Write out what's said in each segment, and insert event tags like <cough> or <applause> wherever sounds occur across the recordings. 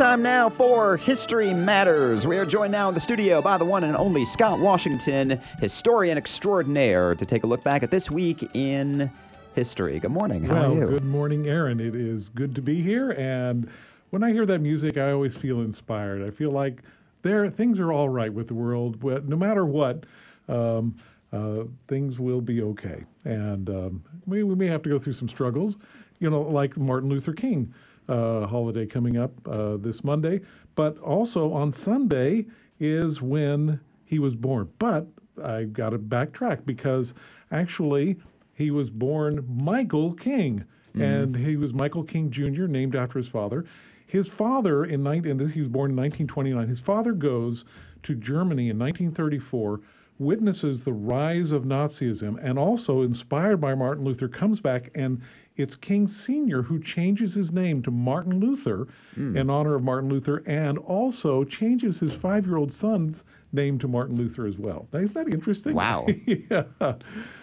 time now for History Matters. We are joined now in the studio by the one and only Scott Washington, historian extraordinaire, to take a look back at this week in history. Good morning. How well, are you? good morning, Aaron. It is good to be here. And when I hear that music, I always feel inspired. I feel like there things are all right with the world. But no matter what, um, uh, things will be okay. And um, we, we may have to go through some struggles, you know, like Martin Luther King uh, holiday coming up uh, this Monday. But also on Sunday is when he was born. But I got to backtrack because actually he was born Michael King, and he was Michael King Jr., named after his father. His father in 19, and this, he was born in 1929. His father goes to Germany in 1934, witnesses the rise of Nazism, and also inspired by Martin Luther, comes back and it's King Sr. who changes his name to Martin Luther in honor of Martin Luther, and also changes his five-year-old son's name to Martin Luther as well. Now, isn't that interesting? Wow. <laughs> yeah.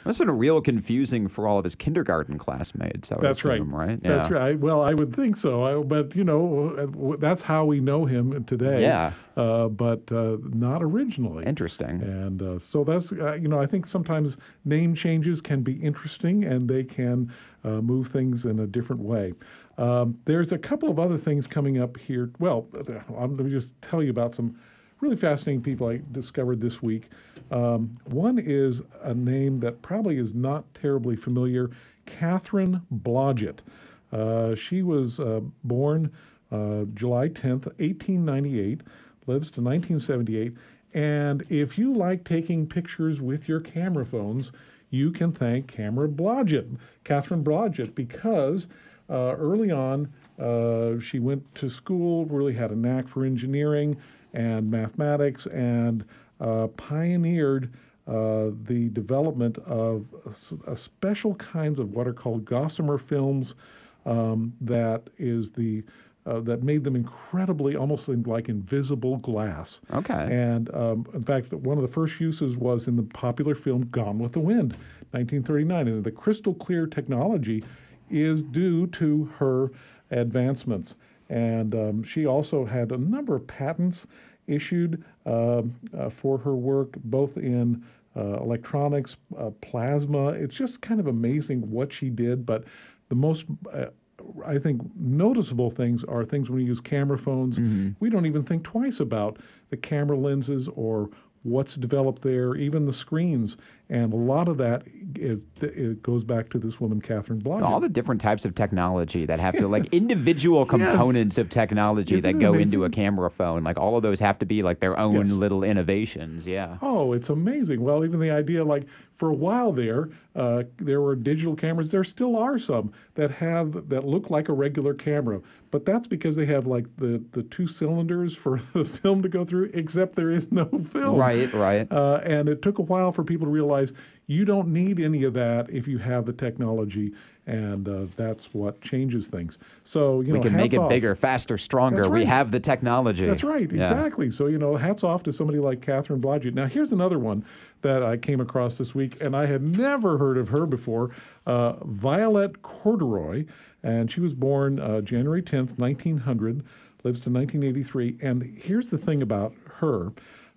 That's been real confusing for all of his kindergarten classmates. That's right. assume, right? That's Yeah. right. Well, I would think so. I, but you know, that's how we know him today. Yeah. Uh, but uh, not originally. Interesting. And uh, so that's uh, you know I think sometimes name changes can be interesting and they can uh, move things in a different way. Um, there's a couple of other things coming up here. Well, I'm, let me just tell you about some really fascinating people I discovered this week. Um, one is a name that probably is not terribly familiar, Katharine Blodgett. Uh, she was uh, born uh, July 10th, 1898, lives to 1978. And if you like taking pictures with your camera phones, you can thank Camera Blodgett, Katharine Blodgett, because uh, early on uh, she went to school, really had a knack for engineering and mathematics, and uh, pioneered uh, the development of a a special kinds of what are called Gossamer films um, that is the uh, that made them incredibly almost in- like invisible glass. Okay. And um, in fact, one of the first uses was in the popular film Gone with the Wind, 1939. And the crystal clear technology is due to her advancements. And um, she also had a number of patents issued um, uh, for her work, both in uh, electronics, uh, plasma. It's just kind of amazing what she did. But the most uh, I think noticeable things are things when we use camera phones. Mm-hmm. We don't even think twice about the camera lenses or what's developed there, even the screens. And a lot of that is, it goes back to this woman, Katharine Blodgett. all the different types of technology that have to like individual components of technology Isn't that go into a camera phone like all of those have to be like their own Yes. little innovations yeah Oh, it's amazing. Well, even the idea, like for a while there, uh, there were digital cameras. There still are some that have that look like a regular camera, but that's because they have like the the two cylinders for <laughs> the film to go through. Except there is no film. right right Uh, and it took a while for people to realize you don't need any of that if you have the technology, and uh, that's what changes things. So you we can make it off. bigger faster stronger That's we have the technology That's right, Yeah. exactly. So, you know, hats off to somebody like Katharine Blodgett. Now, here's another one that I came across this week, and I had never heard of her before uh, Violette Cordery. And she was born uh, January 10th, 1900, lives to 1983. And here's the thing about her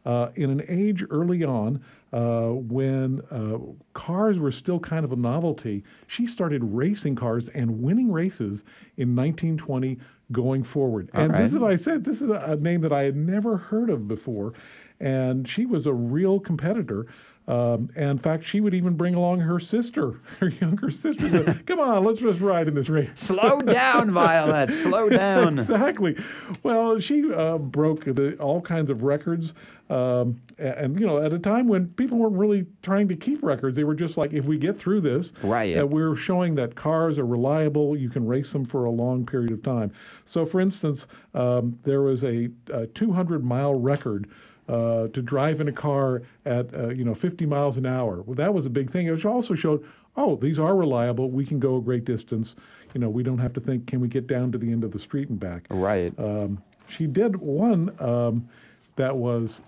uh, in an age early on uh, when uh, cars were still kind of a novelty, she started racing cars and winning races in 1920 going forward. and this is what I said, this is a, a name that I had never heard of before. And she was a real competitor. Um, and in fact, she would even bring along her sister, <laughs> her younger sister. said, <laughs> Come on, let's just ride in this race. slow down <laughs> violet slow down Exactly. Well, she uh, broke the, all kinds of records, um, and, you know, at a time when people weren't really trying to keep records, they were just like, if we get through this, Right. uh, we're showing that cars are reliable. You can race them for a long period of time. So, for instance, um, there was a, a 200 mile record. Uh, to drive in a car at uh, you know 50 miles an hour, well, that was a big thing. It also showed, oh, these are reliable. We can go a great distance. You know, we don't have to think, can we get down to the end of the street and back? right Um, she did one um, that was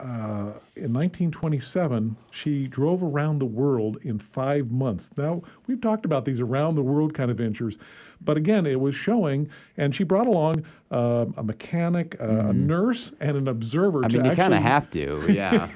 uh, in 1927. She drove around the world in five months. Now, we've talked about these around the world kind of ventures, but again, it was showing, and she brought along um, a mechanic, uh, a nurse, and an observer. Mm-hmm. I to mean, you kind of have to, <laughs> yeah.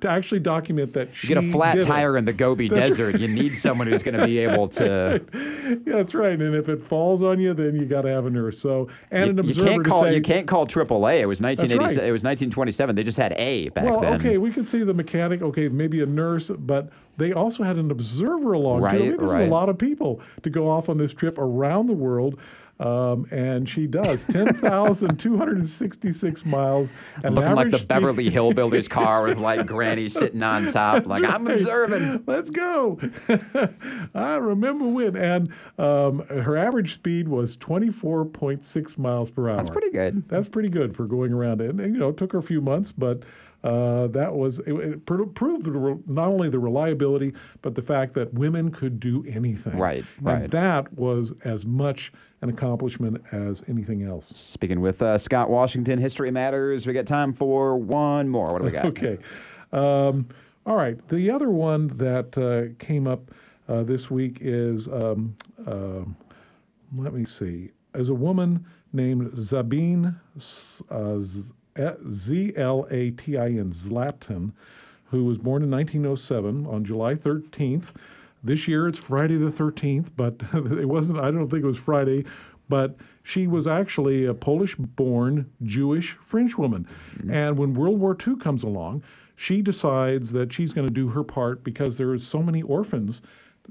to actually document that she You get a flat did it. tire in the Gobi Desert, you need someone who's going to be able to. <laughs> Yeah, that's right. And if it falls on you, then you got to have a nurse. So and You, an you observer can't call say, you can't call AAA. It was 1987. right. It was 1927. They just had A back Well, then. okay, we could see the mechanic. Okay, maybe a nurse, but they also had an observer along too. I mean, this is right. a lot of people to go off on this trip around the world. Um, and she does <laughs> 10,266 miles. Looking like the Beverly Hillbillies car with like <laughs> Granny sitting on top, like I'm observing. Let's go. <laughs> I remember when. And um, her average speed was 24.6 miles per hour. That's pretty good. That's pretty good for going around. And, and, you know, it took her a few months, but uh, that was, it, it proved the, re- not only the reliability, but the fact that women could do anything. Right, And right. that was as much an accomplishment as anything else. Speaking with uh, Scott Washington, History Matters. We got time for one more. What do we got? <laughs> Okay. Um, all right. The other one that uh, came up uh, this week is, um, um, let me see, is a woman named Sabine uh, Z L A T I N, Zlatin, who was born in 1907 on July 13th. This year it's Friday the 13th, but <laughs> it wasn't, I don't think it was Friday, but she was actually a Polish born Jewish Frenchwoman. Mm-hmm. And when World War II comes along, she decides that she's going to do her part because there are so many orphans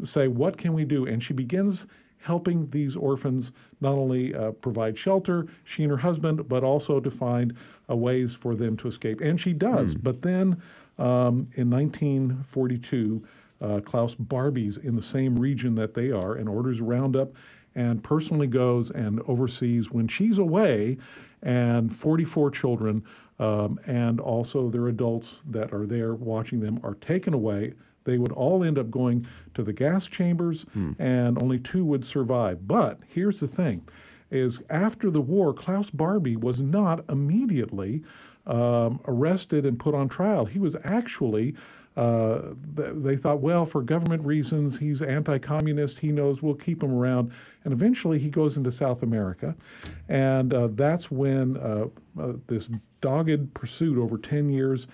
say, what can we do? And she begins helping these orphans not only uh, provide shelter, she and her husband, but also to find uh, ways for them to escape. And she does. But then um, in 1942, uh, Klaus Barbie's in the same region that they are and orders a roundup and personally goes and oversees when she's away and 44 children um, and also their adults that are there watching them are taken away they would all end up going to the gas chambers and only two would survive but here's the thing is after the war klaus barbie was not immediately um, arrested and put on trial he was actually uh, th- they thought, well, for government reasons, he's anti communist, he knows we'll keep him around. And eventually he goes into South America. And uh, that's when uh, uh, this dogged pursuit over 10 years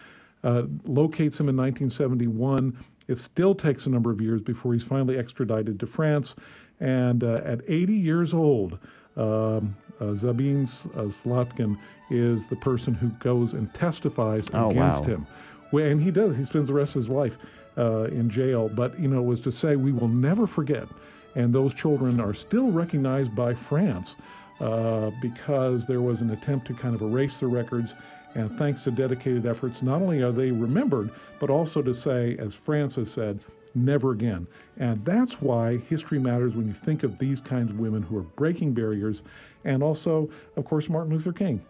uh, locates him in 1971. It still takes a number of years before he's finally extradited to France. And uh, at 80 years old, um, uh, Sabine uh, Slotkin is the person who goes and testifies Oh, against wow. him. And he does. He spends the rest of his life uh, in jail. But you know, it was to say we will never forget. And those children are still recognized by France uh, because there was an attempt to kind of erase the records. And thanks to dedicated efforts, not only are they remembered, but also to say, as France has said, never again. And that's why history matters when you think of these kinds of women who are breaking barriers, and also, of course, Martin Luther King.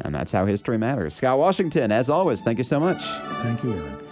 And that's how history matters. Scott Washington, as always, thank you so much. Thank you, Aaron.